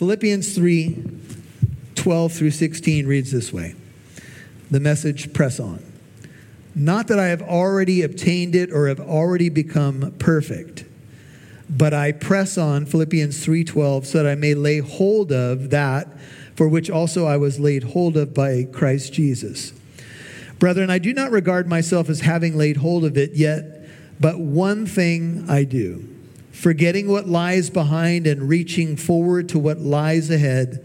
Philippians 3 12 through 16 reads this way The message, press on. Not that I have already obtained it or have already become perfect, but I press on, Philippians 3:12, so that I may lay hold of that for which also I was laid hold of by Christ Jesus. Brethren, I do not regard myself as having laid hold of it yet, but one thing I do, forgetting what lies behind and reaching forward to what lies ahead,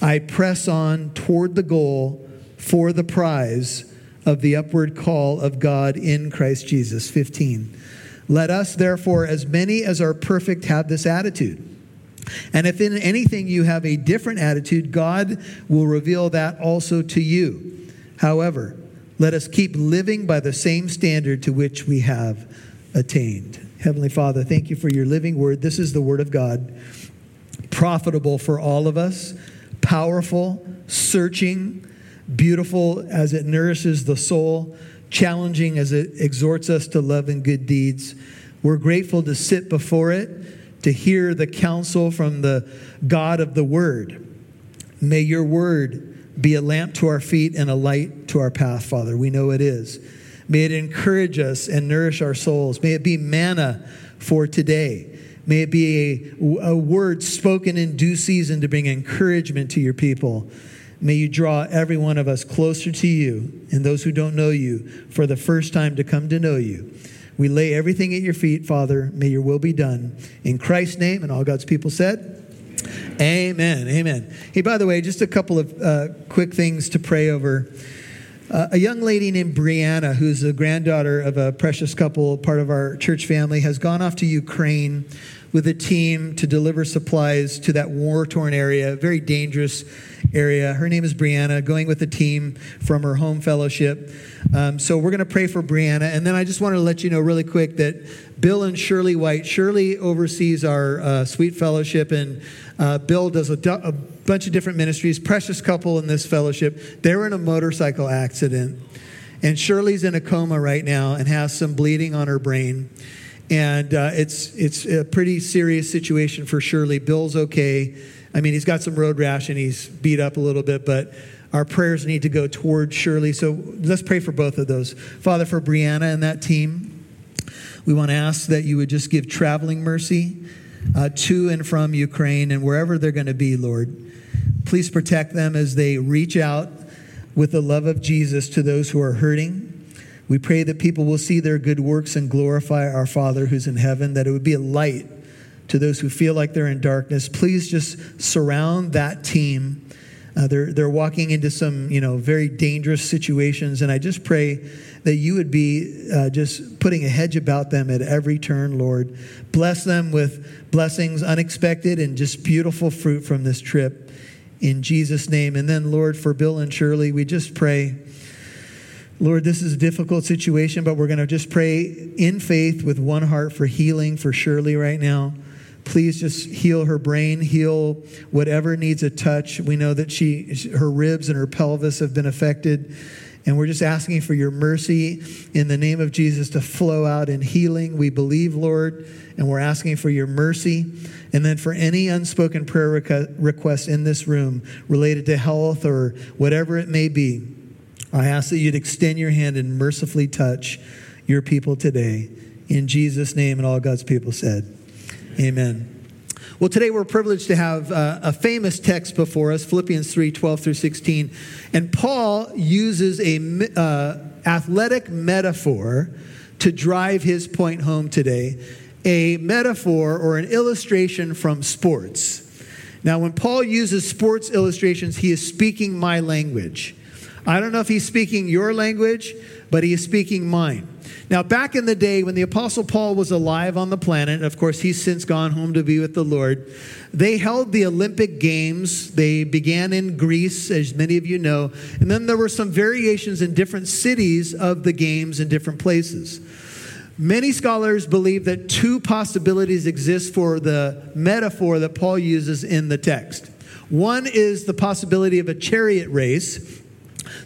I press on toward the goal for the prize of the upward call of God in Christ Jesus. 15. Let us, therefore, as many as are perfect, have this attitude. And if in anything you have a different attitude, God will reveal that also to you. However, let us keep living by the same standard to which we have attained. Heavenly Father, thank you for your living word. This is the word of God, profitable for all of us, powerful, searching, beautiful as it nourishes the soul, challenging as it exhorts us to love and good deeds. We're grateful to sit before it, to hear the counsel from the God of the Word. May your word be a lamp to our feet and a light to our path, Father. We know it is. May it encourage us and nourish our souls. May it be manna for today. May it be a, a word spoken in due season to bring encouragement to your people. May you draw every one of us closer to you and those who don't know you for the first time to come to know you. We lay everything at your feet, Father. May your will be done. In Christ's name, and all God's people said, Amen. Amen. Hey, by the way, just a couple of uh, quick things to pray over. Uh, a young lady named Brianna, who's the granddaughter of a precious couple, part of our church family, has gone off to Ukraine with a team to deliver supplies to that war torn area, very dangerous area. Her name is Brianna, going with a team from her home fellowship. Um, so we're going to pray for Brianna. And then I just wanted to let you know really quick that Bill and Shirley White, Shirley oversees our uh, Sweet Fellowship, and uh, Bill does a, a bunch of different ministries. Precious couple in this fellowship. They were in a motorcycle accident. And Shirley's in a coma right now and has some bleeding on her brain and uh, it's it's a pretty serious situation for Shirley. Bill's okay. I mean, he's got some road rash and he's beat up a little bit, but our prayers need to go toward Shirley. So let's pray for both of those. Father, for Brianna and that team, we want to ask that you would just give traveling mercy uh, to and from Ukraine and wherever they're going to be, Lord. Please protect them as they reach out with the love of Jesus to those who are hurting. We pray that people will see their good works and glorify our Father who's in heaven, that it would be a light to those who feel like they're in darkness. Please just surround that team. Uh, they're, they're walking into some, you know, very dangerous situations. And I just pray that you would be uh, just putting a hedge about them at every turn, Lord. Bless them with blessings unexpected and just beautiful fruit from this trip in Jesus' name. And then, Lord, for Bill and Shirley, we just pray. Lord, this is a difficult situation, but we're going to just pray in faith with one heart for healing for Shirley right now. Please just heal her brain, heal whatever needs a touch. We know that she, her ribs and her pelvis have been affected. And we're just asking for your mercy in the name of Jesus to flow out in healing. We believe, Lord, and we're asking for your mercy. And then for any unspoken prayer request in this room related to health or whatever it may be, I ask that you'd extend your hand and mercifully touch your people today. In Jesus' name, and all God's people said. Amen. Well, today we're privileged to have uh, a famous text before us, Philippians 3 12 through 16. And Paul uses a uh, athletic metaphor to drive his point home today, a metaphor or an illustration from sports. Now, when Paul uses sports illustrations, he is speaking my language. I don't know if he's speaking your language, but he is speaking mine. Now, back in the day when the Apostle Paul was alive on the planet, of course, he's since gone home to be with the Lord, they held the Olympic Games. They began in Greece, as many of you know, and then there were some variations in different cities of the Games in different places. Many scholars believe that two possibilities exist for the metaphor that Paul uses in the text. One is the possibility of a chariot race,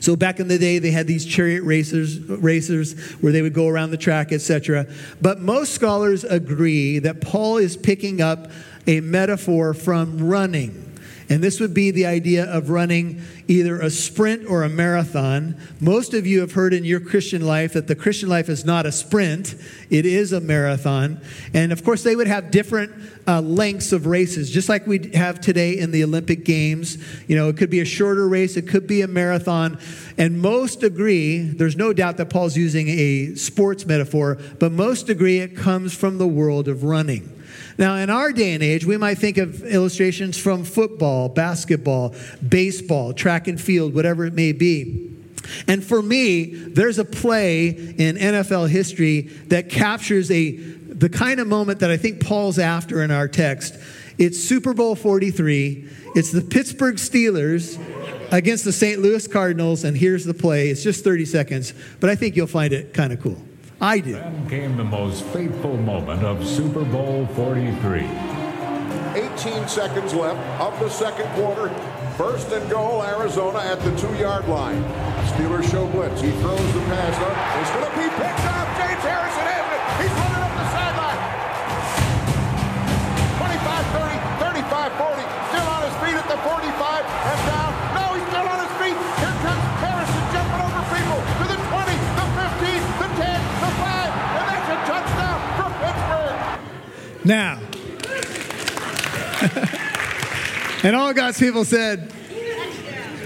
so back in the day, they had these chariot racers, racers where they would go around the track, etc. But most scholars agree that Paul is picking up a metaphor from running. And this would be the idea of running either a sprint or a marathon. Most of you have heard in your Christian life that the Christian life is not a sprint, it is a marathon. And of course, they would have different uh, lengths of races, just like we have today in the Olympic Games. You know, it could be a shorter race, it could be a marathon. And most agree, there's no doubt that Paul's using a sports metaphor, but most agree it comes from the world of running. Now, in our day and age, we might think of illustrations from football, basketball, baseball, track and field, whatever it may be. And for me, there's a play in NFL history that captures a the kind of moment that I think Paul's after in our text. It's Super Bowl 43. It's the Pittsburgh Steelers against the St. Louis Cardinals, and here's the play. It's just 30 seconds, but I think you'll find it kind of cool. I do. Then came the most fateful moment of Super Bowl 43. 18 seconds left of the second quarter. First and goal, Arizona at the two-yard line. Steelers show blitz. He throws the pass up. It's going to be picked up. James Harrison and all God's people said,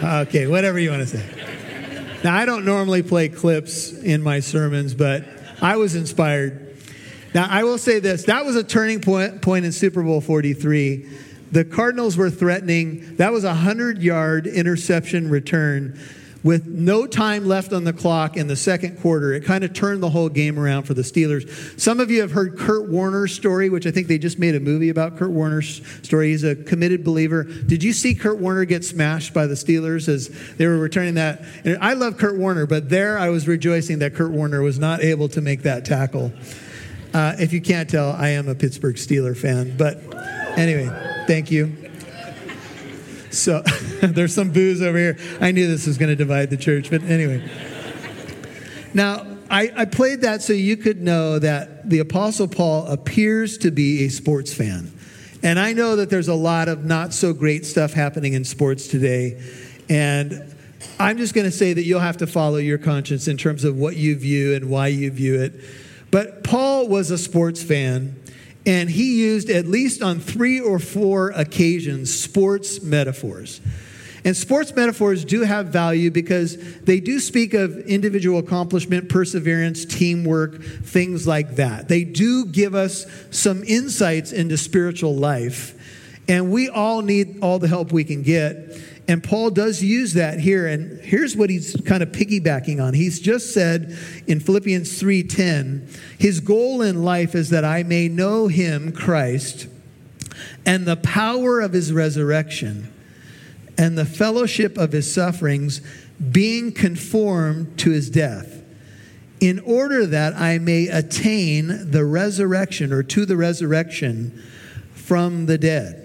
okay, whatever you want to say. Now, I don't normally play clips in my sermons, but I was inspired. Now, I will say this that was a turning point, point in Super Bowl 43. The Cardinals were threatening, that was a 100 yard interception return with no time left on the clock in the second quarter. It kind of turned the whole game around for the Steelers. Some of you have heard Kurt Warner's story, which I think they just made a movie about Kurt Warner's story. He's a committed believer. Did you see Kurt Warner get smashed by the Steelers as they were returning that? And I love Kurt Warner, but there I was rejoicing that Kurt Warner was not able to make that tackle. Uh, if you can't tell, I am a Pittsburgh Steeler fan. But anyway, thank you. So there's some boos over here. I knew this was going to divide the church, but anyway. Now, I, I, played that so you could know that the Apostle Paul appears to be a sports fan. And I know that there's a lot of not so great stuff happening in sports today. And I'm just going to say that you'll have to follow your conscience in terms of what you view and why you view it. But Paul was a sports fan. And he used, at least on three or four occasions, sports metaphors. And sports metaphors do have value because they do speak of individual accomplishment, perseverance, teamwork, things like that. They do give us some insights into spiritual life. And we all need all the help we can get. And Paul does use that here. And here's what he's kind of piggybacking on. He's just said in Philippians 3:10, his goal in life is that I may know him, Christ, and the power of his resurrection and the fellowship of his sufferings, being conformed to his death, in order that I may attain the resurrection or to the resurrection from the dead.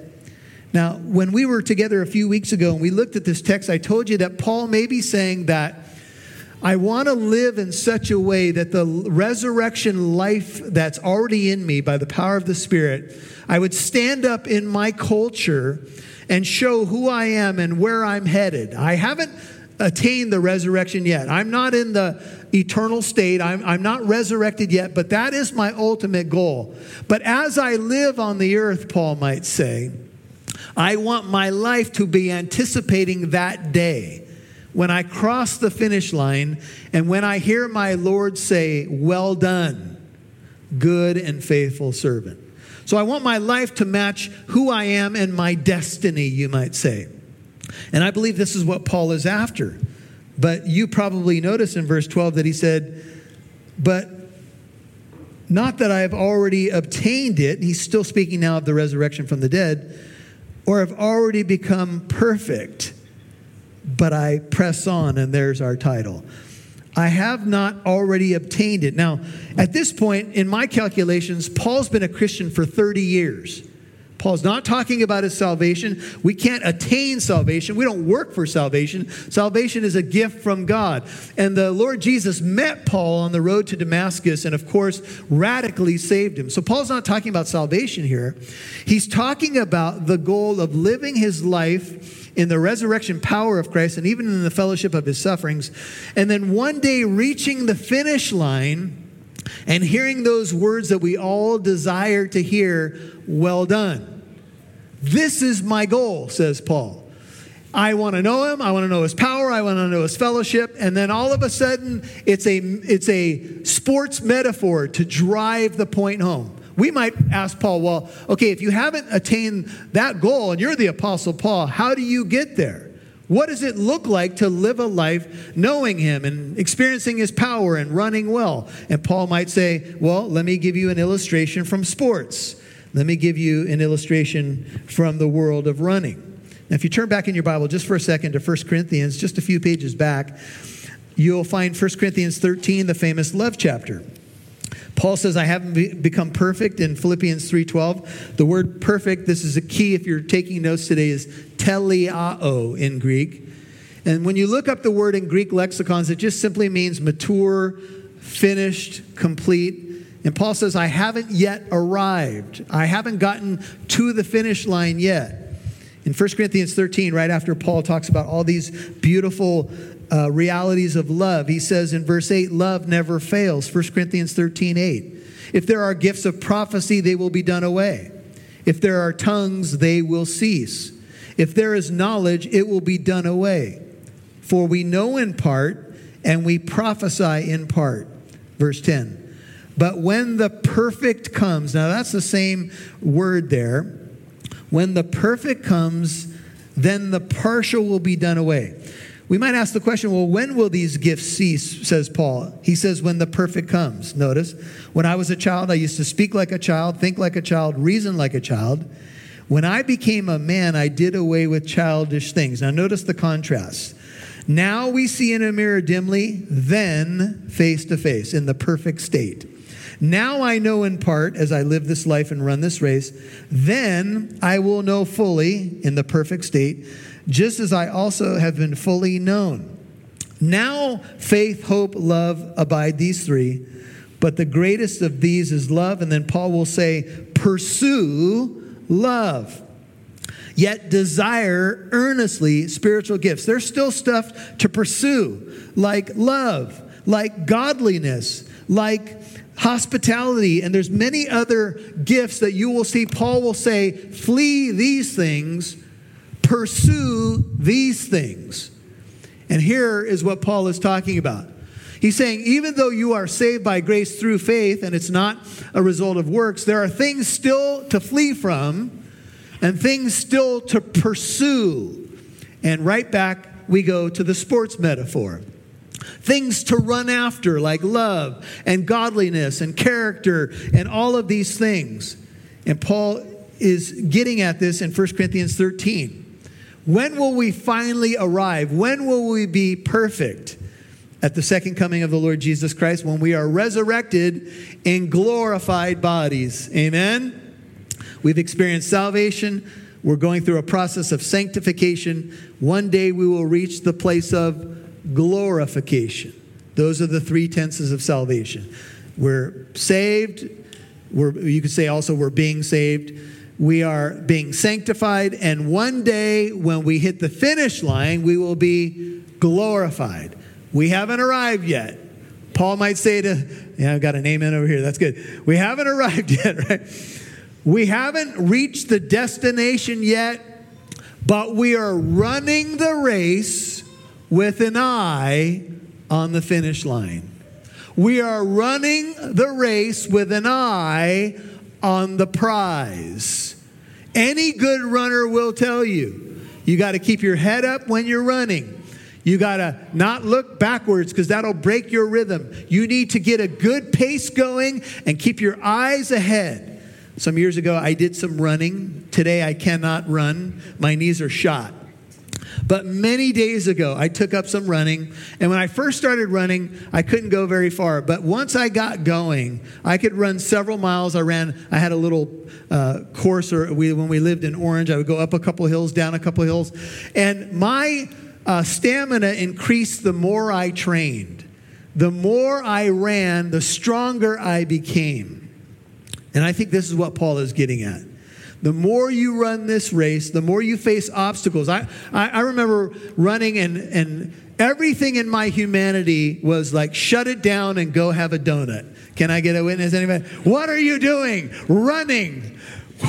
Now, when we were together a few weeks ago and we looked at this text, I told you that Paul may be saying that I want to live in such a way that the resurrection life that's already in me by the power of the Spirit, I would stand up in my culture and show who I am and where I'm headed. I haven't attained the resurrection yet. I'm not in the eternal state. I'm, I'm not resurrected yet, but that is my ultimate goal. But as I live on the earth, Paul might say, I want my life to be anticipating that day when I cross the finish line and when I hear my Lord say, Well done, good and faithful servant. So I want my life to match who I am and my destiny, you might say. And I believe this is what Paul is after. But you probably notice in verse 12 that he said, But not that I have already obtained it. He's still speaking now of the resurrection from the dead or have already become perfect, but I press on, and there's our title. I have not already obtained it. Now, at this point, in my calculations, Paul's been a Christian for 30 years. Paul's not talking about his salvation. We can't attain salvation. We don't work for salvation. Salvation is a gift from God. And the Lord Jesus met Paul on the road to Damascus and, of course, radically saved him. So Paul's not talking about salvation here. He's talking about the goal of living his life in the resurrection power of Christ and even in the fellowship of his sufferings. And then one day reaching the finish line and hearing those words that we all desire to hear well done. This is my goal, says Paul. I want to know him. I want to know his power. I want to know his fellowship. And then all of a sudden, it's a, it's a sports metaphor to drive the point home. We might ask Paul, well, okay, if you haven't attained that goal and you're the Apostle Paul, how do you get there? What does it look like to live a life knowing Him and experiencing His power and running well? And Paul might say, Well, let me give you an illustration from sports. Let me give you an illustration from the world of running. Now, if you turn back in your Bible just for a second to 1 Corinthians, just a few pages back, you'll find 1 Corinthians 13, the famous love chapter. Paul says, I haven't be- become perfect in Philippians 3.12. The word perfect, this is a key if you're taking notes today, is teleao in Greek. And when you look up the word in Greek lexicons, it just simply means mature, finished, complete. And Paul says, I haven't yet arrived. I haven't gotten to the finish line yet. In 1 Corinthians 13, right after Paul talks about all these beautiful uh, realities of love. He says in verse 8, love never fails. 1 Corinthians 13, 8. If there are gifts of prophecy, they will be done away. If there are tongues, they will cease. If there is knowledge, it will be done away. For we know in part, and we prophesy in part. Verse 10. But when the perfect comes, now that's the same word there. When the perfect comes, then the partial will be done away. We might ask the question well, when will these gifts cease, says Paul? He says, when the perfect comes. Notice, when I was a child, I used to speak like a child, think like a child, reason like a child. When I became a man, I did away with childish things. Now, notice the contrast. Now we see in a mirror dimly, then face to face in the perfect state. Now I know in part as I live this life and run this race, then I will know fully in the perfect state just as I also have been fully known. Now, faith, hope, love abide these three, but the greatest of these is love. And then Paul will say, pursue love. Yet desire earnestly spiritual gifts. There's still stuff to pursue, like love, like godliness, like hospitality, and there's many other gifts that you will see. Paul will say, flee these things pursue these things. And here is what Paul is talking about. He's saying, even though you are saved by grace through faith and it's not a result of works, there are things still to flee from and things still to pursue. And right back we go to the sports metaphor. Things to run after, like love and godliness and character and all of these things. And Paul is getting at this in 1 Corinthians 13. When will we finally arrive? When will we be perfect? At the second coming of the Lord Jesus Christ, when we are resurrected in glorified bodies. Amen? We've experienced salvation. We're going through a process of sanctification. One day we will reach the place of glorification. Those are the three tenses of salvation. We're saved. We're, you could say also we're being saved we are being sanctified, and one day when we hit the finish line, we will be glorified. We haven't arrived yet. Paul might say to, yeah, I've got a name in over here. That's good. We haven't arrived yet, right? We haven't reached the destination yet, but we are running the race with an eye on the finish line. We are running the race with an eye on the prize. Any good runner will tell you, you got to keep your head up when you're running. You got to not look backwards because that'll break your rhythm. You need to get a good pace going and keep your eyes ahead. Some years ago, I did some running. Today, I cannot run. My knees are shot. But many days ago, I took up some running. And when I first started running, I couldn't go very far. But once I got going, I could run several miles. I ran, I had a little uh, course or we, when we lived in Orange, I would go up a couple hills, down a couple hills. And my uh, stamina increased the more I trained. The more I ran, the stronger I became. And I think this is what Paul is getting at. The more you run this race, the more you face obstacles. I, I, I remember running, and, and everything in my humanity was like, shut it down and go have a donut. Can I get a witness? Anybody? What are you doing? Running.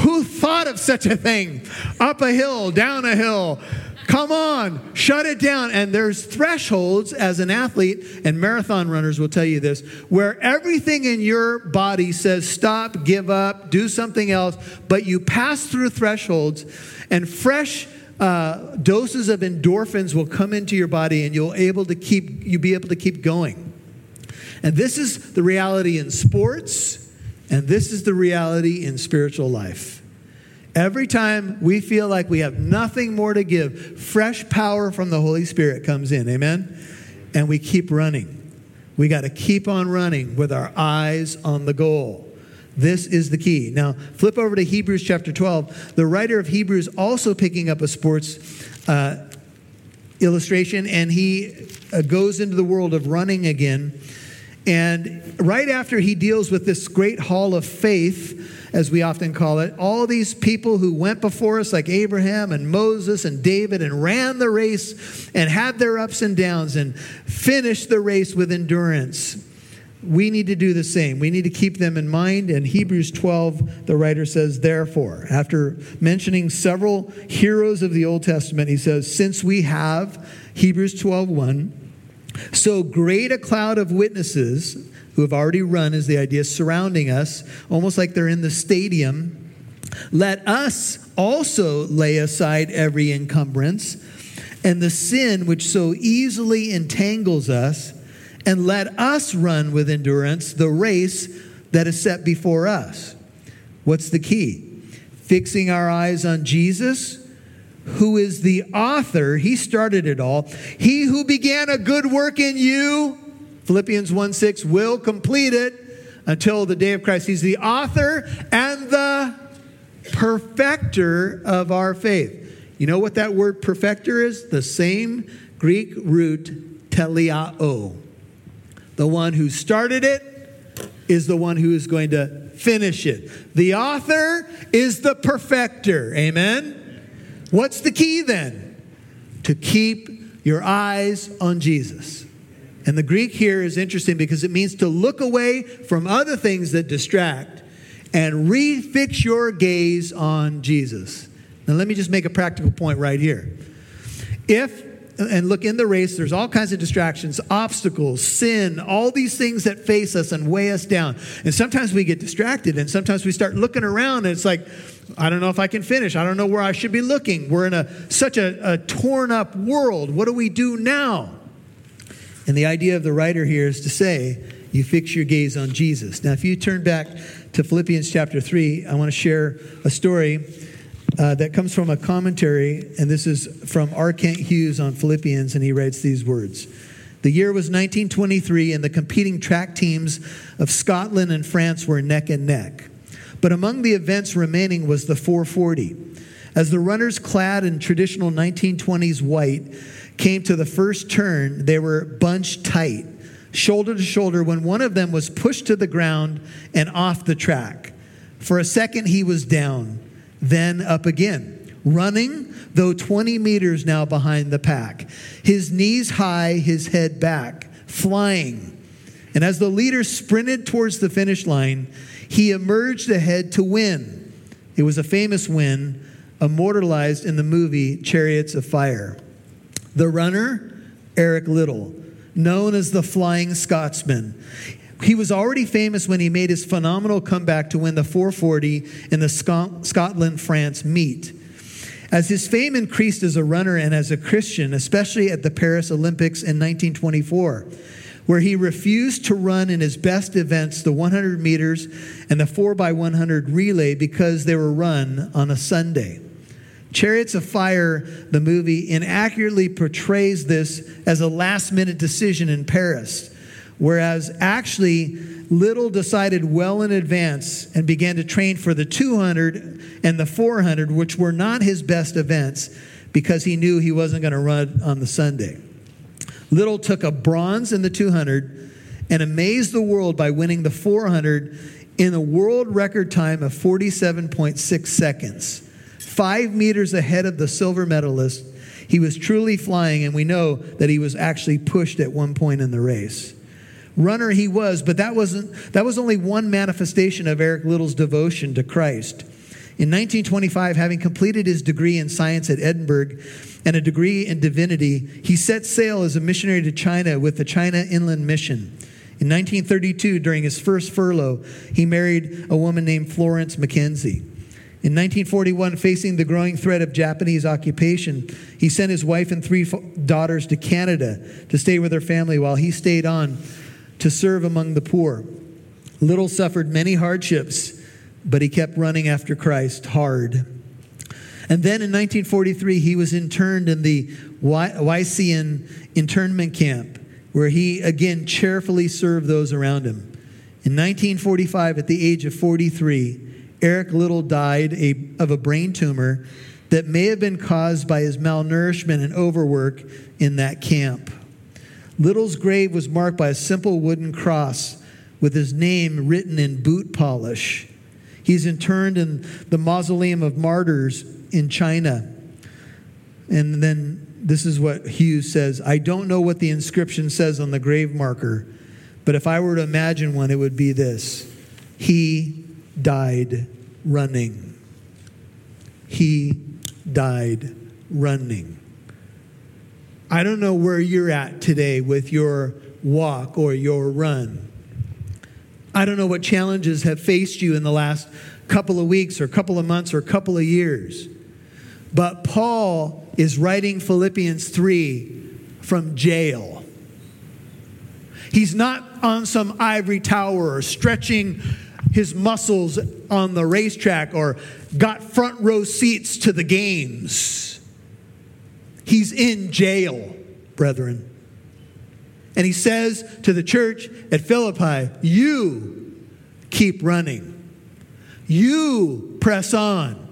Who thought of such a thing? Up a hill, down a hill, Come on, shut it down. And there's thresholds as an athlete, and marathon runners will tell you this, where everything in your body says stop, give up, do something else, but you pass through thresholds, and fresh uh, doses of endorphins will come into your body, and you'll able to keep you be able to keep going. And this is the reality in sports, and this is the reality in spiritual life. Every time we feel like we have nothing more to give, fresh power from the Holy Spirit comes in. Amen? And we keep running. We got to keep on running with our eyes on the goal. This is the key. Now, flip over to Hebrews chapter 12. The writer of Hebrews also picking up a sports uh, illustration, and he uh, goes into the world of running again. And right after he deals with this great hall of faith, as we often call it, all these people who went before us, like Abraham and Moses and David, and ran the race and had their ups and downs and finished the race with endurance. We need to do the same. We need to keep them in mind. In Hebrews 12, the writer says, Therefore, after mentioning several heroes of the Old Testament, he says, Since we have, Hebrews 12, 1, so great a cloud of witnesses who have already run is the idea surrounding us, almost like they're in the stadium. Let us also lay aside every encumbrance and the sin which so easily entangles us, and let us run with endurance the race that is set before us. What's the key? Fixing our eyes on Jesus, who is the author, he started it all. He who began a good work in you Philippians 1 6 will complete it until the day of Christ. He's the author and the perfecter of our faith. You know what that word perfecter is? The same Greek root teleao. The one who started it is the one who is going to finish it. The author is the perfecter. Amen? What's the key then? To keep your eyes on Jesus. And the Greek here is interesting because it means to look away from other things that distract and refix your gaze on Jesus. Now, let me just make a practical point right here. If and look in the race, there's all kinds of distractions, obstacles, sin, all these things that face us and weigh us down. And sometimes we get distracted, and sometimes we start looking around, and it's like, I don't know if I can finish. I don't know where I should be looking. We're in a, such a, a torn up world. What do we do now? And the idea of the writer here is to say, you fix your gaze on Jesus. Now, if you turn back to Philippians chapter 3, I want to share a story uh, that comes from a commentary, and this is from R. Kent Hughes on Philippians, and he writes these words. The year was 1923, and the competing track teams of Scotland and France were neck and neck. But among the events remaining was the 440. As the runners clad in traditional 1920s white came to the first turn, they were bunched tight, shoulder to shoulder, when one of them was pushed to the ground and off the track. For a second, he was down, then up again, running, though 20 meters now behind the pack, his knees high, his head back, flying. And as the leader sprinted towards the finish line, he emerged ahead to win. It was a famous win, immortalized in the movie Chariots of Fire. The runner, Eric Liddell, known as the Flying Scotsman. He was already famous when he made his phenomenal comeback to win the 440 in the Scotland France meet. As his fame increased as a runner and as a Christian, especially at the Paris Olympics in 1924, where he refused to run in his best events the 100 meters and the 4x100 relay because they were run on a Sunday. Chariots of Fire, the movie, inaccurately portrays this as a last minute decision in Paris, whereas actually Liddell decided well in advance and began to train for the 200 and the 400, which were not his best events because he knew he wasn't going to run on the Sunday. Liddell took a bronze in the 200 and amazed the world by winning the 400 in a world record time of 47.6 seconds, five meters ahead of the silver medalist. He was truly flying, and we know that he was actually pushed at one point in the race runner he was, but that wasn't that was only one manifestation of Eric Liddell's devotion to Christ. In 1925, having completed his degree in science at Edinburgh and a degree in divinity, he set sail as a missionary to China with the China Inland Mission. In 1932, during his first furlough, he married a woman named Florence Mackenzie. In 1941, facing the growing threat of Japanese occupation, he sent his wife and three daughters to Canada to stay with their family while he stayed on to serve among the poor. Liddell suffered many hardships, but he kept running after Christ hard. And then in 1943, he was interned in the Weihsien internment camp, where he again cheerfully served those around him. In 1945, at the age of 43, Eric Liddell died a, of a brain tumor that may have been caused by his malnourishment and overwork in that camp. Liddell's grave was marked by a simple wooden cross with his name written in boot polish. He's interned in the Mausoleum of Martyrs in China. And then this is what Hughes says I don't know what the inscription says on the grave marker, but if I were to imagine one, it would be this He died running. He died running. I don't know where you're at today with your walk or your run. I don't know what challenges have faced you in the last couple of weeks or couple of months or couple of years. But Paul is writing Philippians 3 from jail. He's not on some ivory tower or stretching his muscles on the racetrack or got front row seats to the games. He's in jail, brethren. And he says to the church at Philippi, You keep running. You press on,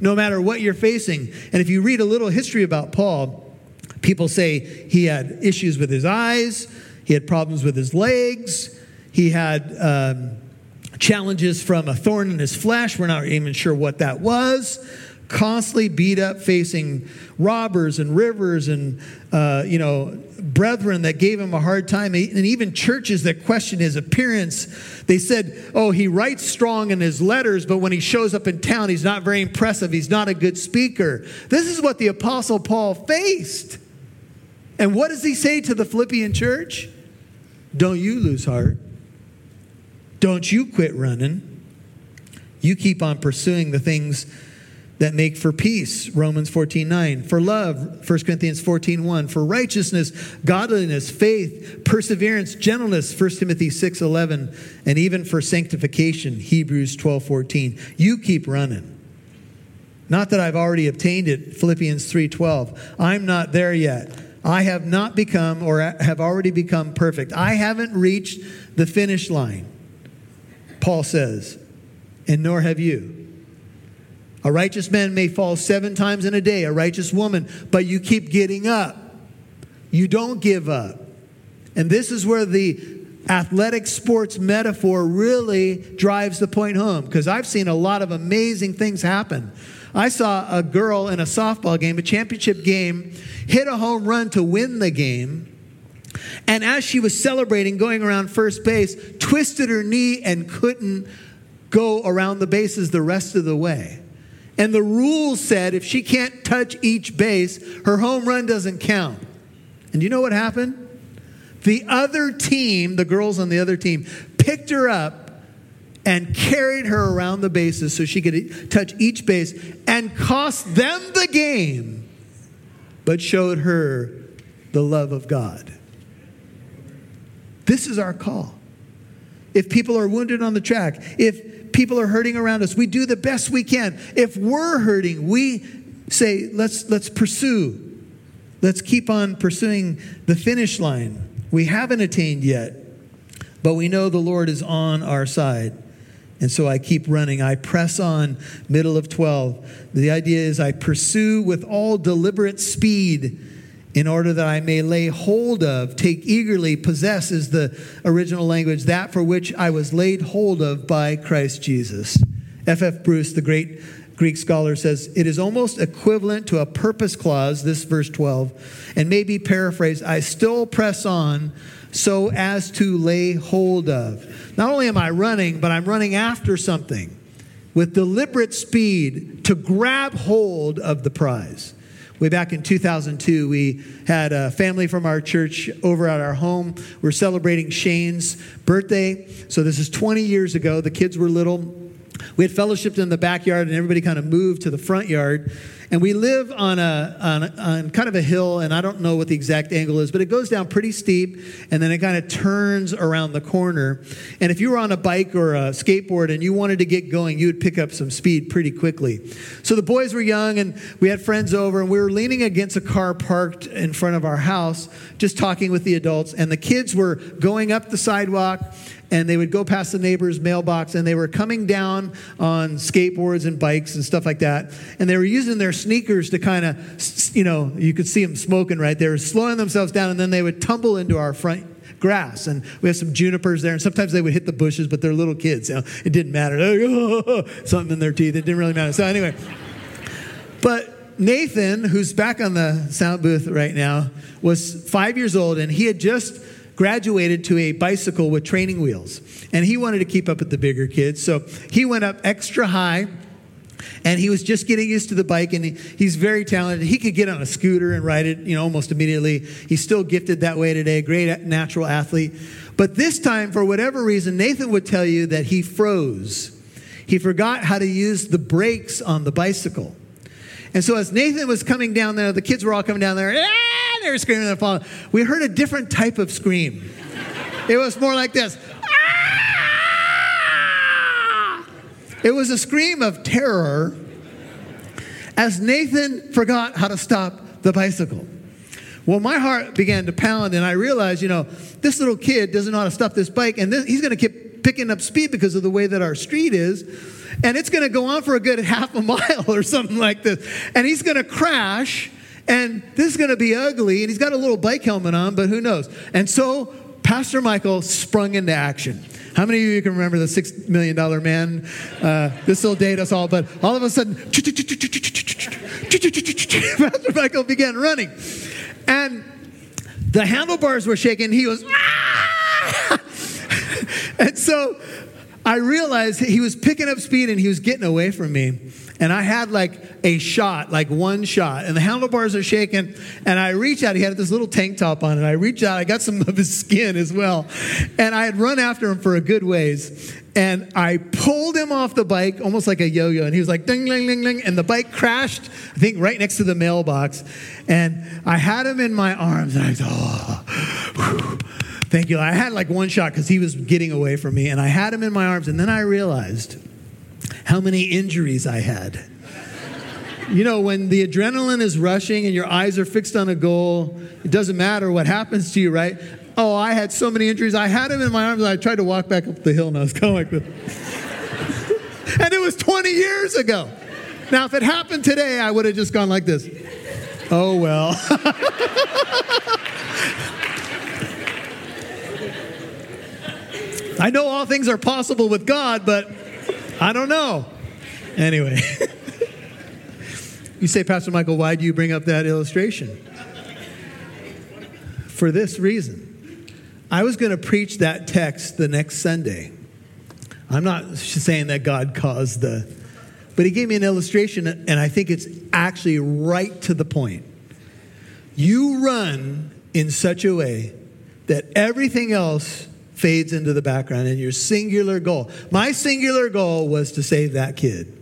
no matter what you're facing. And if you read a little history about Paul, people say he had issues with his eyes, he had problems with his legs, he had um, challenges from a thorn in his flesh. We're not even sure what that was constantly beat up, facing robbers and rivers and, uh, you know, brethren that gave him a hard time, and even churches that questioned his appearance. They said, oh, he writes strong in his letters, but when he shows up in town, he's not very impressive. He's not a good speaker. This is what the Apostle Paul faced. And what does he say to the Philippian church? Don't you lose heart. Don't you quit running. You keep on pursuing the things that make for peace. Romans 14 9 for love 1 corinthians 14 1 for righteousness godliness faith perseverance gentleness 1 timothy 6 11 and even for sanctification hebrews 12 14 you keep running. Not that i've already obtained it philippians 3 12 i'm not there yet. I have not become or have already become perfect. I haven't reached the finish line paul says and nor have you a righteous man may fall seven times in a day, a righteous woman, but you keep getting up. You don't give up. And this is where the athletic sports metaphor really drives the point home because I've seen a lot of amazing things happen. I saw a girl in a softball game, a championship game, hit a home run to win the game. And as she was celebrating, going around first base, twisted her knee and couldn't go around the bases the rest of the way. And the rules said if she can't touch each base, her home run doesn't count. And you know what happened? The other team, the girls on the other team, picked her up and carried her around the bases so she could touch each base and cost them the game, but showed her the love of God. This is our call. If people are wounded on the track, if people are hurting around us. We do the best we can. If we're hurting, we say, let's, let's pursue. Let's keep on pursuing the finish line. We haven't attained yet, but we know the Lord is on our side. And so I keep running. I press on, middle of 12. The idea is I pursue with all deliberate speed in order that I may lay hold of, take eagerly, possess is the original language, that for which I was laid hold of by Christ Jesus. F.F. F. Bruce, the great Greek scholar, says it is almost equivalent to a purpose clause, this verse 12, and maybe paraphrased I still press on so as to lay hold of. Not only am I running, but I'm running after something with deliberate speed to grab hold of the prize. Way back in 2002, we had a family from our church over at our home. We're celebrating Shane's birthday. So this is 20 years ago. The kids were little. We had fellowshipped in the backyard, and everybody kind of moved to the front yard. And we live on a, on, on kind of a hill, and I don't know what the exact angle is, but it goes down pretty steep, and then it kind of turns around the corner. And if you were on a bike or a skateboard and you wanted to get going, you would pick up some speed pretty quickly. So the boys were young, and we had friends over, and we were leaning against a car parked in front of our house, just talking with the adults, and the kids were going up the sidewalk and they would go past the neighbor's mailbox and they were coming down on skateboards and bikes and stuff like that. And they were using their sneakers to kind of, you know, you could see them smoking right there, slowing themselves down, and then they would tumble into our front grass. And we have some junipers there, and sometimes they would hit the bushes, but they're little kids. You know, it didn't matter. Oh, something in their teeth. It didn't really matter. So, anyway, but Nathan, who's back on the sound booth right now, was five years old, and he had just graduated to a bicycle with training wheels. And he wanted to keep up with the bigger kids. So he went up extra high and he was just getting used to the bike and he, he's very talented he could get on a scooter and ride it you know almost immediately he's still gifted that way today great natural athlete but this time for whatever reason nathan would tell you that he froze he forgot how to use the brakes on the bicycle and so as nathan was coming down there the kids were all coming down there they were screaming and falling. We heard a different type of scream. It was more like this. Ah! It was a scream of terror as Nathan forgot how to stop the bicycle. Well, my heart began to pound, and I realized, you know, this little kid doesn't know how to stop this bike, and this, he's going to keep picking up speed because of the way that our street is. And it's going to go on for a good half a mile or something like this. And he's going to crash and this is going to be ugly. And he's got a little bike helmet on, but who knows? And so Pastor Michael sprung into action. How many of you can remember the six million dollar man? Uh, this will date us all, but all of a sudden, Pastor Michael began running, and the handlebars were shaking. He was, and so I realized he was picking up speed and he was getting away from me and I had like a shot, like one shot, and the handlebars are shaking. And I reach out, he had this little tank top on, and I reach out, I got some of his skin as well. And I had run after him for a good ways. And I pulled him off the bike almost like a yo yo. And he was like, ding, ding, ding, ding. And the bike crashed, I think, right next to the mailbox. And I had him in my arms, and I thought, oh, thank you. I had like one shot because he was getting away from me. And I had him in my arms, and then I realized how many injuries I had. You know, when the adrenaline is rushing and your eyes are fixed on a goal, it doesn't matter what happens to you, right? Oh, I had so many injuries. I had him in my arms and I tried to walk back up the hill and I was kind of like this. and it was 20 years ago. Now, if it happened today, I would have just gone like this. Oh, well. I know all things are possible with God, but I don't know. Anyway. you say, Pastor Michael, why do you bring up that illustration? For this reason. I was going to preach that text the next Sunday. I'm not saying that God caused the, but he gave me an illustration, and I think it's actually right to the point. You run in such a way that everything else fades into the background and your singular goal. My singular goal was to save that kid.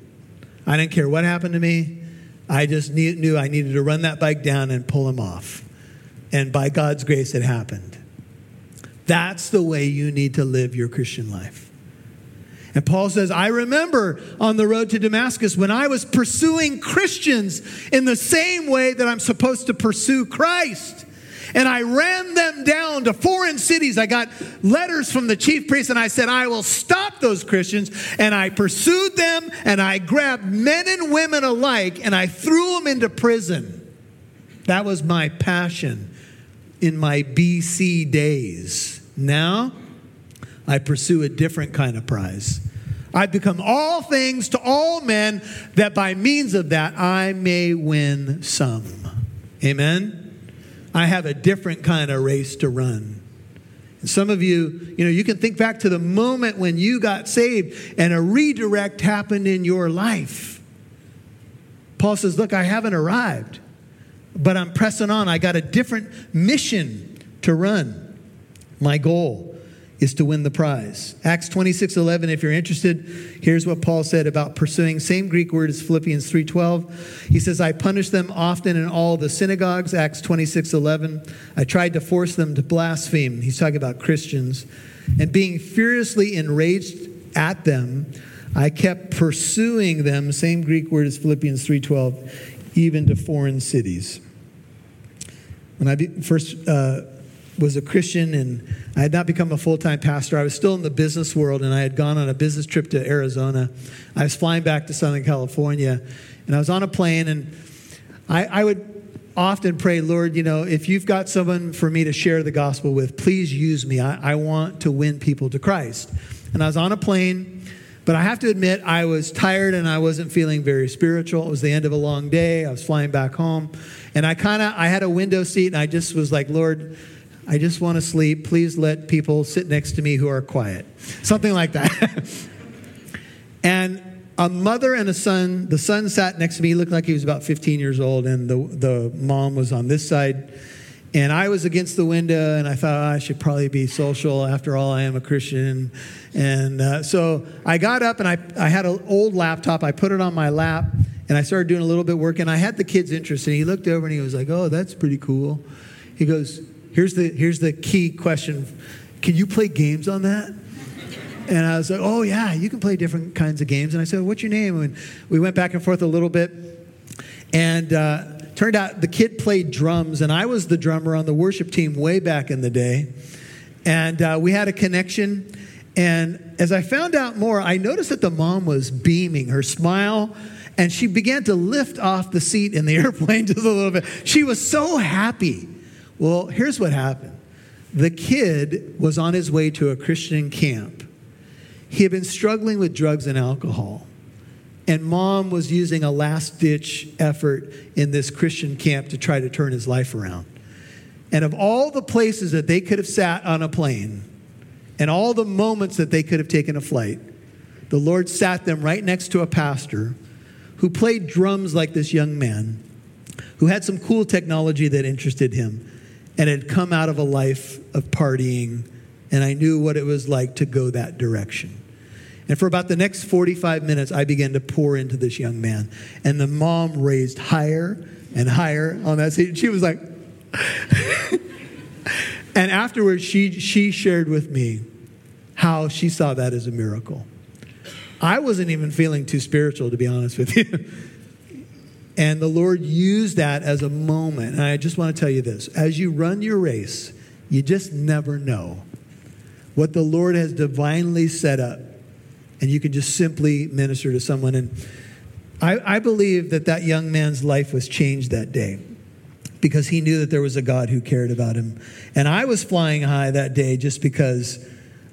I didn't care what happened to me. I just knew I needed to run that bike down and pull him off. And by God's grace, it happened. That's the way you need to live your Christian life. And Paul says, I remember on the road to Damascus when I was pursuing Christians in the same way that I'm supposed to pursue Christ. And I ran them down to foreign cities. I got letters from the chief priest and I said, I will stop those Christians. And I pursued them and I grabbed men and women alike and I threw them into prison. That was my passion in my BC days. Now, I pursue a different kind of prize. I've become all things to all men that by means of that I may win some. Amen? I have a different kind of race to run. And some of you, you know, you can think back to the moment when you got saved and a redirect happened in your life. Paul says, Look, I haven't arrived, but I'm pressing on. I got a different mission to run. My goal is to win the prize. Acts 26 11, if you're interested, here's what Paul said about pursuing. Same Greek word as Philippians 3.12. He says, I punished them often in all the synagogues, Acts 26 11. I tried to force them to blaspheme. He's talking about Christians. And being furiously enraged at them, I kept pursuing them, same Greek word as Philippians 3.12, even to foreign cities. When I be, first uh, was a Christian and I had not become a full time pastor. I was still in the business world and I had gone on a business trip to Arizona. I was flying back to Southern California and I was on a plane and I, I would often pray, Lord, you know, if you've got someone for me to share the gospel with, please use me. I, I want to win people to Christ. And I was on a plane. But I have to admit, I was tired and I wasn't feeling very spiritual. It was the end of a long day. I was flying back home. And I kind of, I had a window seat and I just was like, Lord, I just want to sleep. Please let people sit next to me who are quiet. Something like that. and a mother and a son, the son sat next to me. He looked like he was about 15 years old, and the, the mom was on this side. And I was against the window, and I thought oh, I should probably be social. After all, I am a Christian. And uh, so I got up and I, I had an old laptop. I put it on my lap, and I started doing a little bit of work. And I had the kid's interest. And he looked over and he was like, Oh, that's pretty cool. He goes, Here's the, here's the key question Can you play games on that? And I was like, oh, yeah, you can play different kinds of games. And I said, what's your name? And we went back and forth a little bit. And uh, turned out the kid played drums, and I was the drummer on the worship team way back in the day. And uh, we had a connection. And as I found out more, I noticed that the mom was beaming, her smile, and she began to lift off the seat in the airplane just a little bit. She was so happy. Well, here's what happened the kid was on his way to a Christian camp. He had been struggling with drugs and alcohol. And mom was using a last ditch effort in this Christian camp to try to turn his life around. And of all the places that they could have sat on a plane and all the moments that they could have taken a flight, the Lord sat them right next to a pastor who played drums like this young man, who had some cool technology that interested him and had come out of a life of partying, and I knew what it was like to go that direction. And for about the next 45 minutes, I began to pour into this young man. And the mom raised higher and higher on that seat. She was like, and afterwards, she, she shared with me how she saw that as a miracle. I wasn't even feeling too spiritual, to be honest with you. And the Lord used that as a moment. And I just want to tell you this as you run your race, you just never know what the Lord has divinely set up. And you can just simply minister to someone. And I, I believe that that young man's life was changed that day because he knew that there was a God who cared about him. And I was flying high that day just because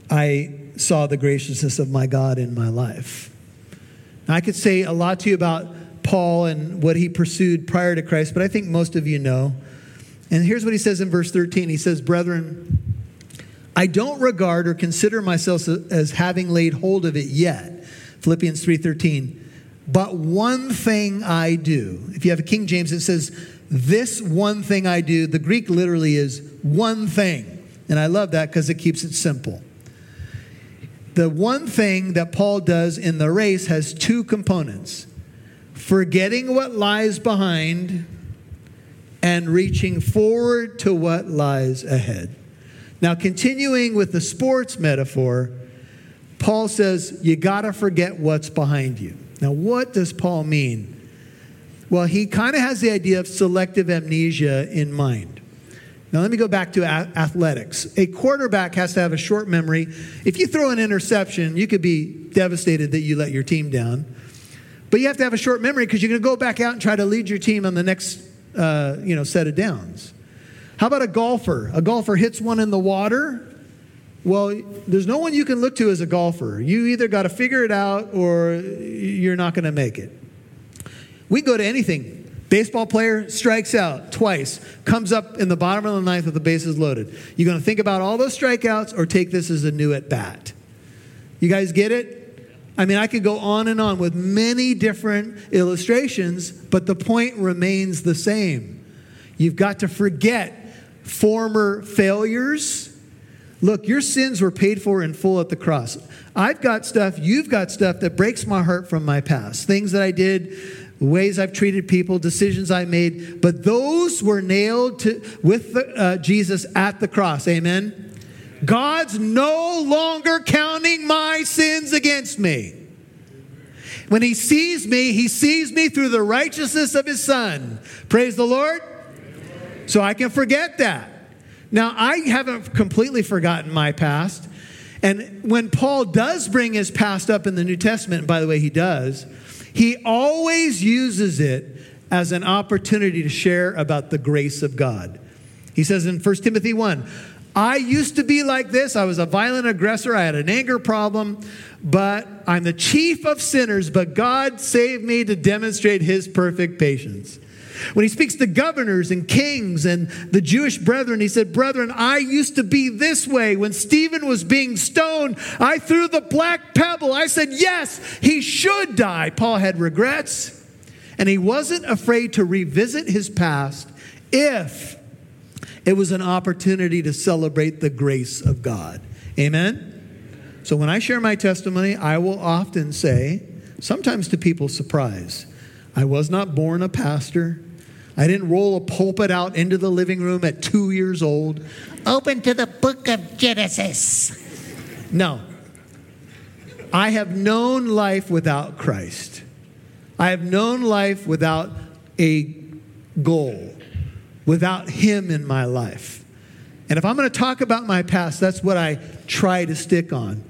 I saw the graciousness of my God in my life. I could say a lot to you about Paul and what he pursued prior to Christ, but I think most of you know. And here's what he says in verse 13 He says, Brethren, I don't regard or consider myself as having laid hold of it yet. Philippians 3:13. But one thing I do. If you have a King James, it says, This one thing I do. The Greek literally is one thing. And I love that because it keeps it simple. The one thing that Paul does in the race has two components forgetting what lies behind and reaching forward to what lies ahead. Now, continuing with the sports metaphor, Paul says, you got to forget what's behind you. Now, what does Paul mean? Well, he kind of has the idea of selective amnesia in mind. Now, let me go back to athletics. A quarterback has to have a short memory. If you throw an interception, you could be devastated that you let your team down. But you have to have a short memory because you're going to go back out and try to lead your team on the next uh, you know, set of downs. How about a golfer? A golfer hits one in the water. Well, there's no one you can look to as a golfer. You either got to figure it out or you're not going to make it. We go to anything. Baseball player strikes out twice, comes up in the bottom of the ninth with the bases loaded. You're going to think about all those strikeouts or take this as a new at bat? You guys get it? I mean, I could go on and on with many different illustrations, but the point remains the same. You've got to forget former failures. Look, your sins were paid for in full at the cross. I've got stuff, you've got stuff that breaks my heart from my past. Things that I did, ways I've treated people, decisions I made, but those were nailed to, with the, uh, Jesus at the cross. Amen. God's no longer counting my sins against me. When he sees me, he sees me through the righteousness of his son. Praise the Lord. So I can forget that. Now, I haven't completely forgotten my past. And when Paul does bring his past up in the New Testament, by the way, he does, he always uses it as an opportunity to share about the grace of God. He says in 1 Timothy 1, I used to be like this. I was a violent aggressor. I had an anger problem, but I'm the chief of sinners. But God saved me to demonstrate his perfect patience. When he speaks to governors and kings and the Jewish brethren, he said, Brethren, I used to be this way. When Stephen was being stoned, I threw the black pebble. I said, Yes, he should die. Paul had regrets, and he wasn't afraid to revisit his past if it was an opportunity to celebrate the grace of God. Amen? So when I share my testimony, I will often say, sometimes to people's surprise, I was not born a pastor. I didn't roll a pulpit out into the living room at two years old. Open to the book of Genesis. No. I have known life without Christ. I have known life without a goal without Him in my life. And if I'm going to talk about my past, that's what I try to stick on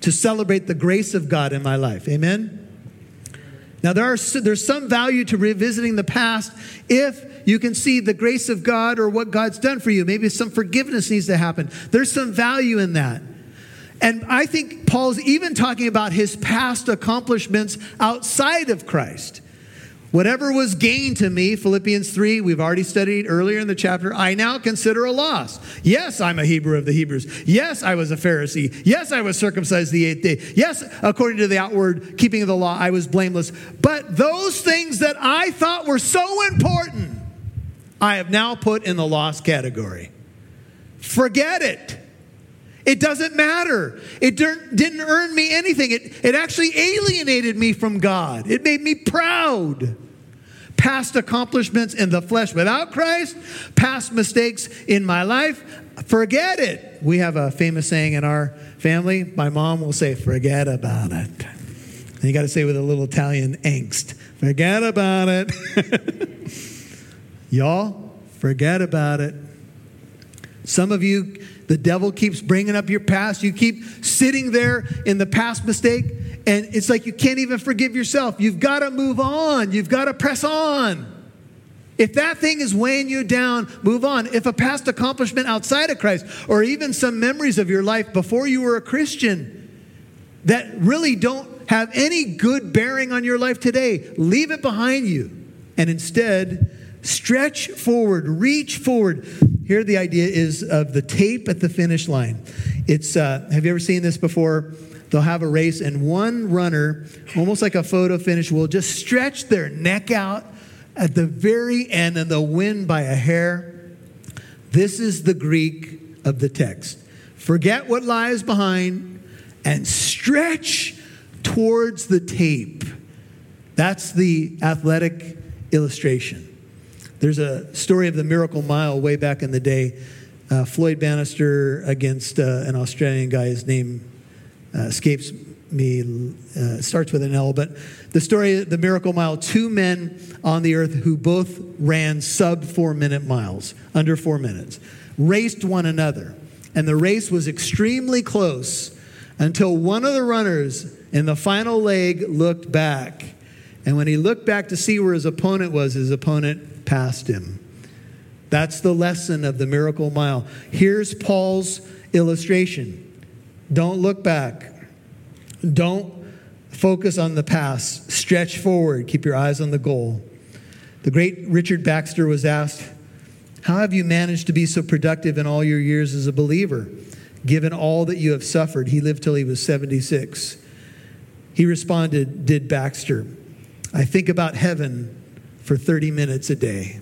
to celebrate the grace of God in my life. Amen? Now, there are, there's some value to revisiting the past if you can see the grace of God or what God's done for you. Maybe some forgiveness needs to happen. There's some value in that. And I think Paul's even talking about his past accomplishments outside of Christ. Whatever was gained to me, Philippians 3, we've already studied earlier in the chapter, I now consider a loss. Yes, I'm a Hebrew of the Hebrews. Yes, I was a Pharisee. Yes, I was circumcised the eighth day. Yes, according to the outward keeping of the law, I was blameless. But those things that I thought were so important, I have now put in the loss category. Forget it. It doesn't matter. It didn't earn me anything. It, it actually alienated me from God. It made me proud past accomplishments in the flesh without Christ, past mistakes in my life, forget it. We have a famous saying in our family. My mom will say, forget about it. And you got to say with a little Italian angst, forget about it. Y'all, forget about it. Some of you, the devil keeps bringing up your past. You keep sitting there in the past mistake and it's like you can't even forgive yourself. You've got to move on, you've got to press on. If that thing is weighing you down, move on. If a past accomplishment outside of Christ, or even some memories of your life before you were a Christian that really don't have any good bearing on your life today, leave it behind you. And instead, stretch forward, reach forward. Here, the idea is of the tape at the finish line. It's, uh, have you ever seen this before? They'll have a race, and one runner, almost like a photo finish, will just stretch their neck out at the very end and they'll win by a hair. This is the Greek of the text. Forget what lies behind and stretch towards the tape. That's the athletic illustration. There's a story of the Miracle Mile way back in the day. Uh, Floyd Bannister against uh, an Australian guy. His name uh, escapes me, uh, starts with an L, but the story, of the miracle mile, two men on the earth who both ran sub four minute miles, under four minutes, raced one another. And the race was extremely close until one of the runners in the final leg looked back. And when he looked back to see where his opponent was, his opponent passed him. That's the lesson of the miracle mile. Here's Paul's illustration don't look back, don't focus on the past, stretch forward, keep your eyes on the goal. The great Richard Baxter was asked, How have you managed to be so productive in all your years as a believer, given all that you have suffered? He lived till he was 76. He responded, Did Baxter, I think about heaven for 30 minutes a day.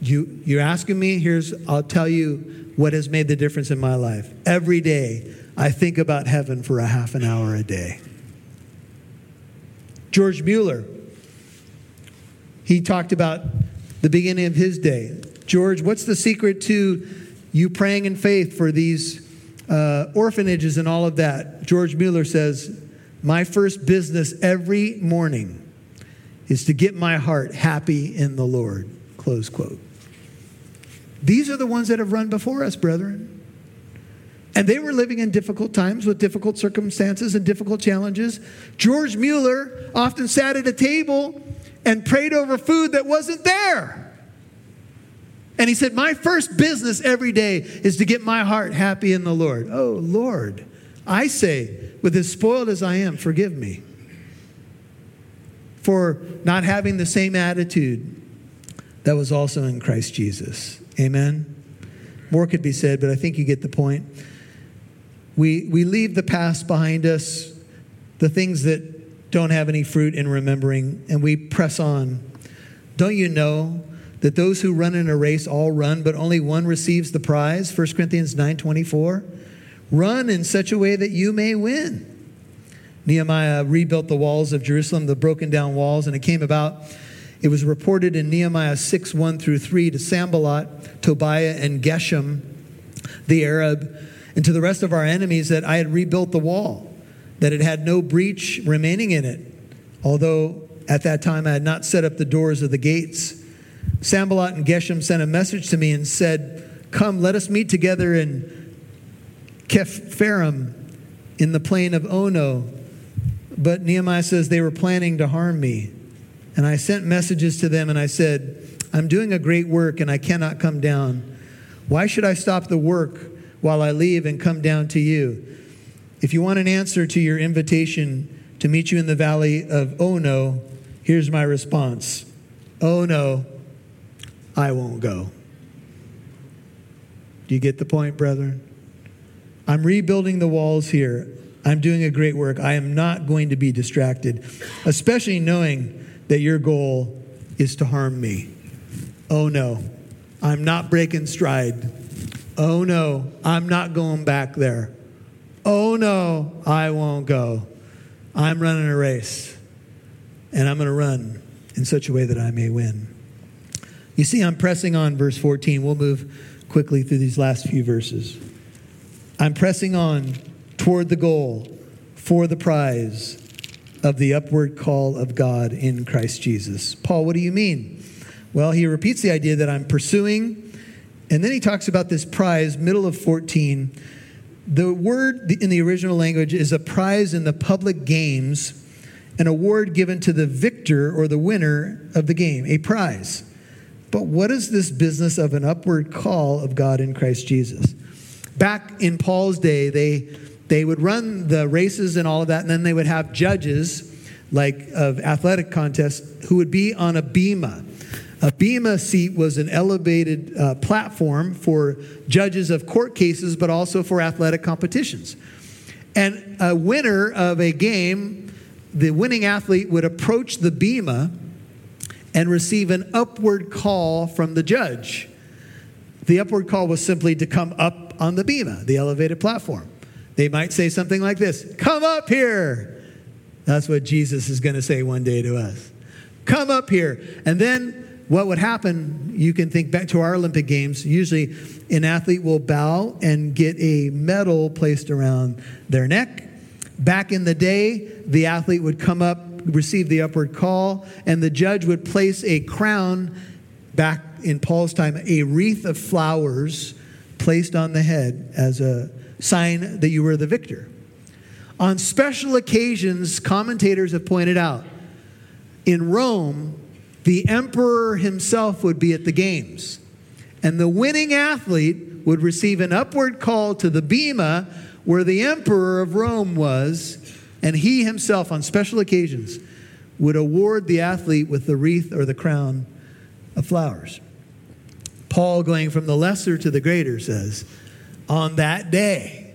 You, you're asking me, here's, I'll tell you what has made the difference in my life. Every day, I think about heaven for a half an hour a day. George Mueller, he talked about the beginning of his day. George, what's the secret to you praying in faith for these uh, orphanages and all of that? George Mueller says, My first business every morning is to get my heart happy in the Lord. Close quote. These are the ones that have run before us, brethren. And they were living in difficult times with difficult circumstances and difficult challenges. George Mueller often sat at a table and prayed over food that wasn't there. And he said, My first business every day is to get my heart happy in the Lord. Oh, Lord, I say, with as spoiled as I am, forgive me for not having the same attitude that was also in Christ Jesus. Amen. More could be said, but I think you get the point. We, we leave the past behind us, the things that don't have any fruit in remembering, and we press on. Don't you know that those who run in a race all run, but only one receives the prize? 1 Corinthians 9:24. Run in such a way that you may win. Nehemiah rebuilt the walls of Jerusalem, the broken down walls, and it came about. It was reported in Nehemiah 6 1 through 3 to Sanballat, Tobiah, and Geshem, the Arab, and to the rest of our enemies that I had rebuilt the wall, that it had no breach remaining in it, although at that time I had not set up the doors of the gates. Sanballat and Geshem sent a message to me and said, Come, let us meet together in Kepharim in the plain of Ono but Nehemiah says they were planning to harm me. And I sent messages to them and I said, I'm doing a great work and I cannot come down. Why should I stop the work while I leave and come down to you? If you want an answer to your invitation to meet you in the valley of oh no, here's my response Oh no, I won't go. Do you get the point, brethren? I'm rebuilding the walls here. I'm doing a great work. I am not going to be distracted, especially knowing that your goal is to harm me. Oh no, I'm not breaking stride. Oh no, I'm not going back there. Oh no, I won't go. I'm running a race, and I'm going to run in such a way that I may win. You see, I'm pressing on, verse 14. We'll move quickly through these last few verses. I'm pressing on toward the goal for the prize of the upward call of God in Christ Jesus. Paul, what do you mean? Well, he repeats the idea that I'm pursuing, and then he talks about this prize, middle of 14. The word in the original language is a prize in the public games, an award given to the victor or the winner of the game, a prize. But what is this business of an upward call of God in Christ Jesus? Back in Paul's day, they they would run the races and all of that, and then they would have judges, like of athletic contests, who would be on a bema. A bema seat was an elevated uh, platform for judges of court cases, but also for athletic competitions. And a winner of a game, the winning athlete would approach the bema and receive an upward call from the judge. The upward call was simply to come up on the bema, the elevated platform. They might say something like this Come up here. That's what Jesus is going to say one day to us. Come up here. And then what would happen, you can think back to our Olympic Games. Usually, an athlete will bow and get a medal placed around their neck, Back in the day, the athlete would come up, receive the upward call, and the judge would place a crown back in Paul's time, a wreath of flowers placed on the head as a sign that you were the victor. On special occasions, commentators have pointed out in Rome, the emperor himself would be at the games, and the winning athlete would receive an upward call to the bema where the emperor of Rome was, and he himself, on special occasions, would award the athlete with the wreath or the crown of flowers. Paul, going from the lesser to the greater, says, On that day,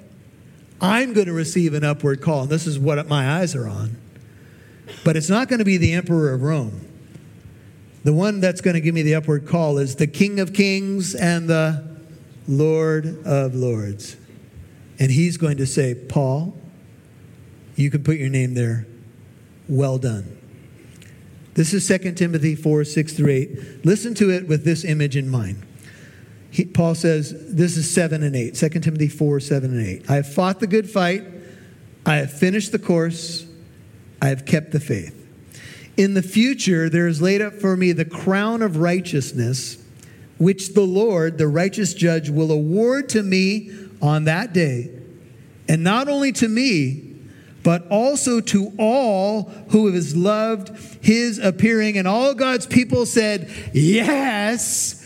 I'm going to receive an upward call. And this is what my eyes are on. But it's not going to be the emperor of Rome. The one that's going to give me the upward call is the King of Kings and the Lord of Lords. And he's going to say, Paul, you can put your name there. Well done. This is 2 Timothy 4 6 through 8. Listen to it with this image in mind. He, Paul says, this is 7 and 8. 2 Timothy 4 7 and 8. I have fought the good fight, I have finished the course, I have kept the faith. In the future, there is laid up for me the crown of righteousness, which the Lord, the righteous judge, will award to me on that day. And not only to me, but also to all who has loved his appearing. And all God's people said, Yes.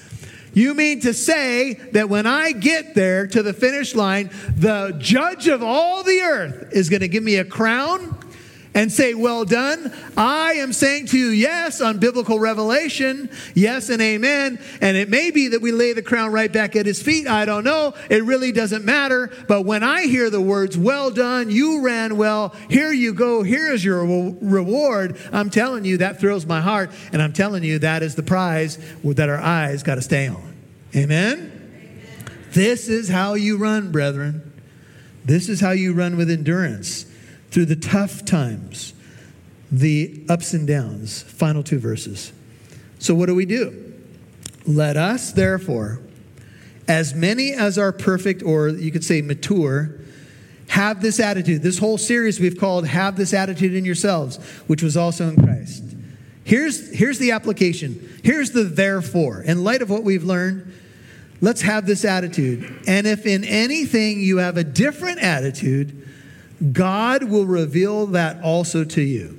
You mean to say that when I get there to the finish line, the judge of all the earth is going to give me a crown? And say, Well done. I am saying to you, yes, on biblical revelation, yes and amen. And it may be that we lay the crown right back at his feet. I don't know. It really doesn't matter. But when I hear the words, Well done, you ran well, here you go, here is your reward, I'm telling you, that thrills my heart. And I'm telling you, that is the prize that our eyes got to stay on. Amen? This is how you run, brethren. This is how you run with endurance through the tough times, the ups and downs. Final two verses. So, what do we do? Let us, therefore, as many as are perfect, or you could say mature, have this attitude. This whole series we've called Have This Attitude in Yourselves, which was also in Christ. Here's, here's the application. Here's the therefore. In light of what we've learned, let's have this attitude. And if in anything you have a different attitude, God will reveal that also to you.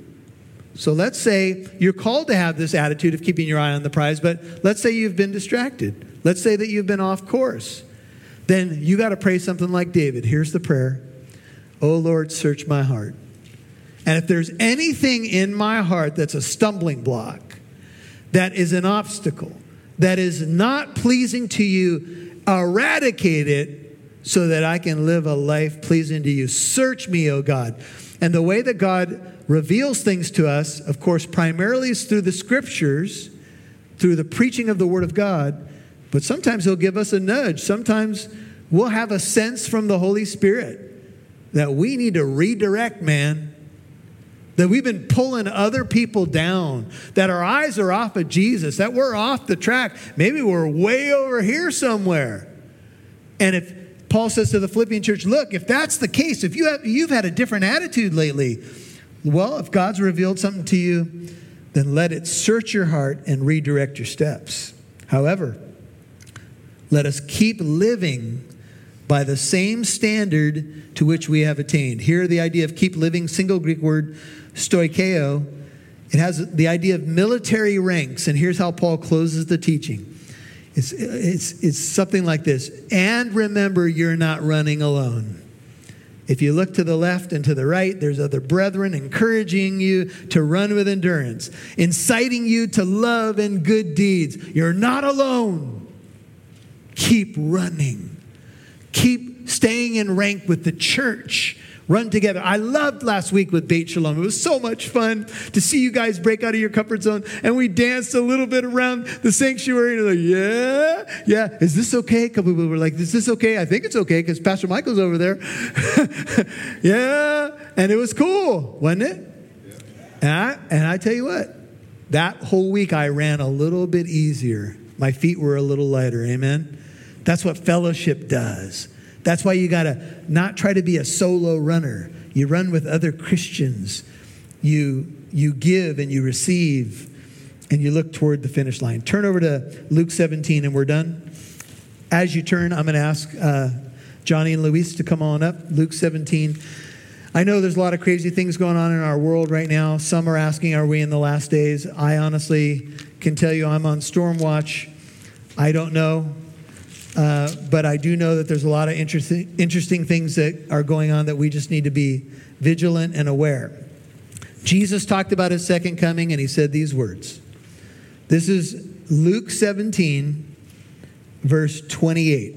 So let's say you're called to have this attitude of keeping your eye on the prize, but let's say you've been distracted. Let's say that you've been off course. Then you got to pray something like David. Here's the prayer Oh Lord, search my heart. And if there's anything in my heart that's a stumbling block, that is an obstacle, that is not pleasing to you, eradicate it so that I can live a life pleasing to you. Search me, O God. And the way that God reveals things to us, of course, primarily is through the scriptures, through the preaching of the Word of God, but sometimes He'll give us a nudge. Sometimes we'll have a sense from the Holy Spirit that we need to redirect, man. That we've been pulling other people down, that our eyes are off of Jesus, that we're off the track. Maybe we're way over here somewhere. And if Paul says to the Philippian church, look, if that's the case, if you have, you've had a different attitude lately, well, if God's revealed something to you, then let it search your heart and redirect your steps. However, let us keep living by the same standard to which we have attained. Here, the idea of keep living, single Greek word, stoikeo, it has the idea of military ranks. And here's how Paul closes the teaching it's, it's, it's something like this. And remember, you're not running alone. If you look to the left and to the right, there's other brethren encouraging you to run with endurance, inciting you to love and good deeds. You're not alone. Keep running. Keep staying in rank with the church run together. I loved last week with Beit Shalom. It was so much fun to see you guys break out of your comfort zone. And we danced a little bit around the sanctuary. And like, yeah, yeah, is this okay? A couple people were like, is this okay? I think it's okay because Pastor Michael's over there. yeah, and it was cool, wasn't it? And I, and I tell you what, that whole week I ran a little bit easier. My feet were a little lighter. Amen. That's what fellowship does. That's why you got to not try to be a solo runner. You run with other Christians. You, you give and you receive and you look toward the finish line. Turn over to Luke 17 and we're done. As you turn, I'm going to ask uh, Johnny and Luis to come on up. Luke 17. I know there's a lot of crazy things going on in our world right now. Some are asking, Are we in the last days? I honestly can tell you I'm on storm watch. I don't know. Uh, but I do know that there's a lot of interesting, interesting things that are going on that we just need to be vigilant and aware. Jesus talked about his second coming and he said these words. This is Luke 17, verse 28.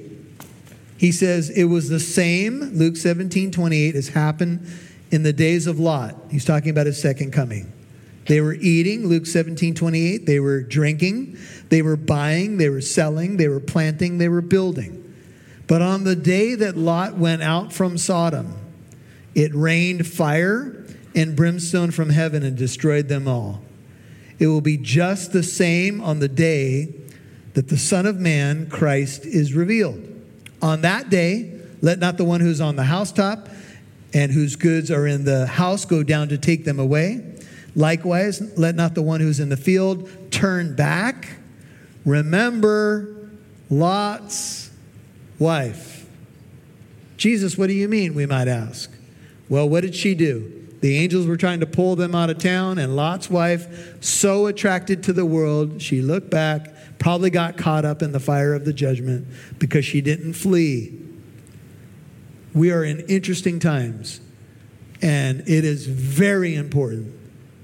He says, It was the same, Luke 17, 28, as happened in the days of Lot. He's talking about his second coming. They were eating, Luke 17, 28. They were drinking. They were buying. They were selling. They were planting. They were building. But on the day that Lot went out from Sodom, it rained fire and brimstone from heaven and destroyed them all. It will be just the same on the day that the Son of Man, Christ, is revealed. On that day, let not the one who's on the housetop and whose goods are in the house go down to take them away. Likewise, let not the one who's in the field turn back. Remember Lot's wife. Jesus, what do you mean? We might ask. Well, what did she do? The angels were trying to pull them out of town, and Lot's wife, so attracted to the world, she looked back, probably got caught up in the fire of the judgment because she didn't flee. We are in interesting times, and it is very important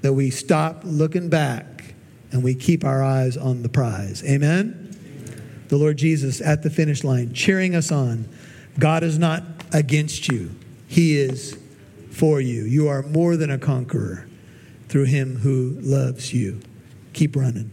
that we stop looking back and we keep our eyes on the prize. Amen? The Lord Jesus at the finish line, cheering us on. God is not against you, He is for you. You are more than a conqueror through Him who loves you. Keep running.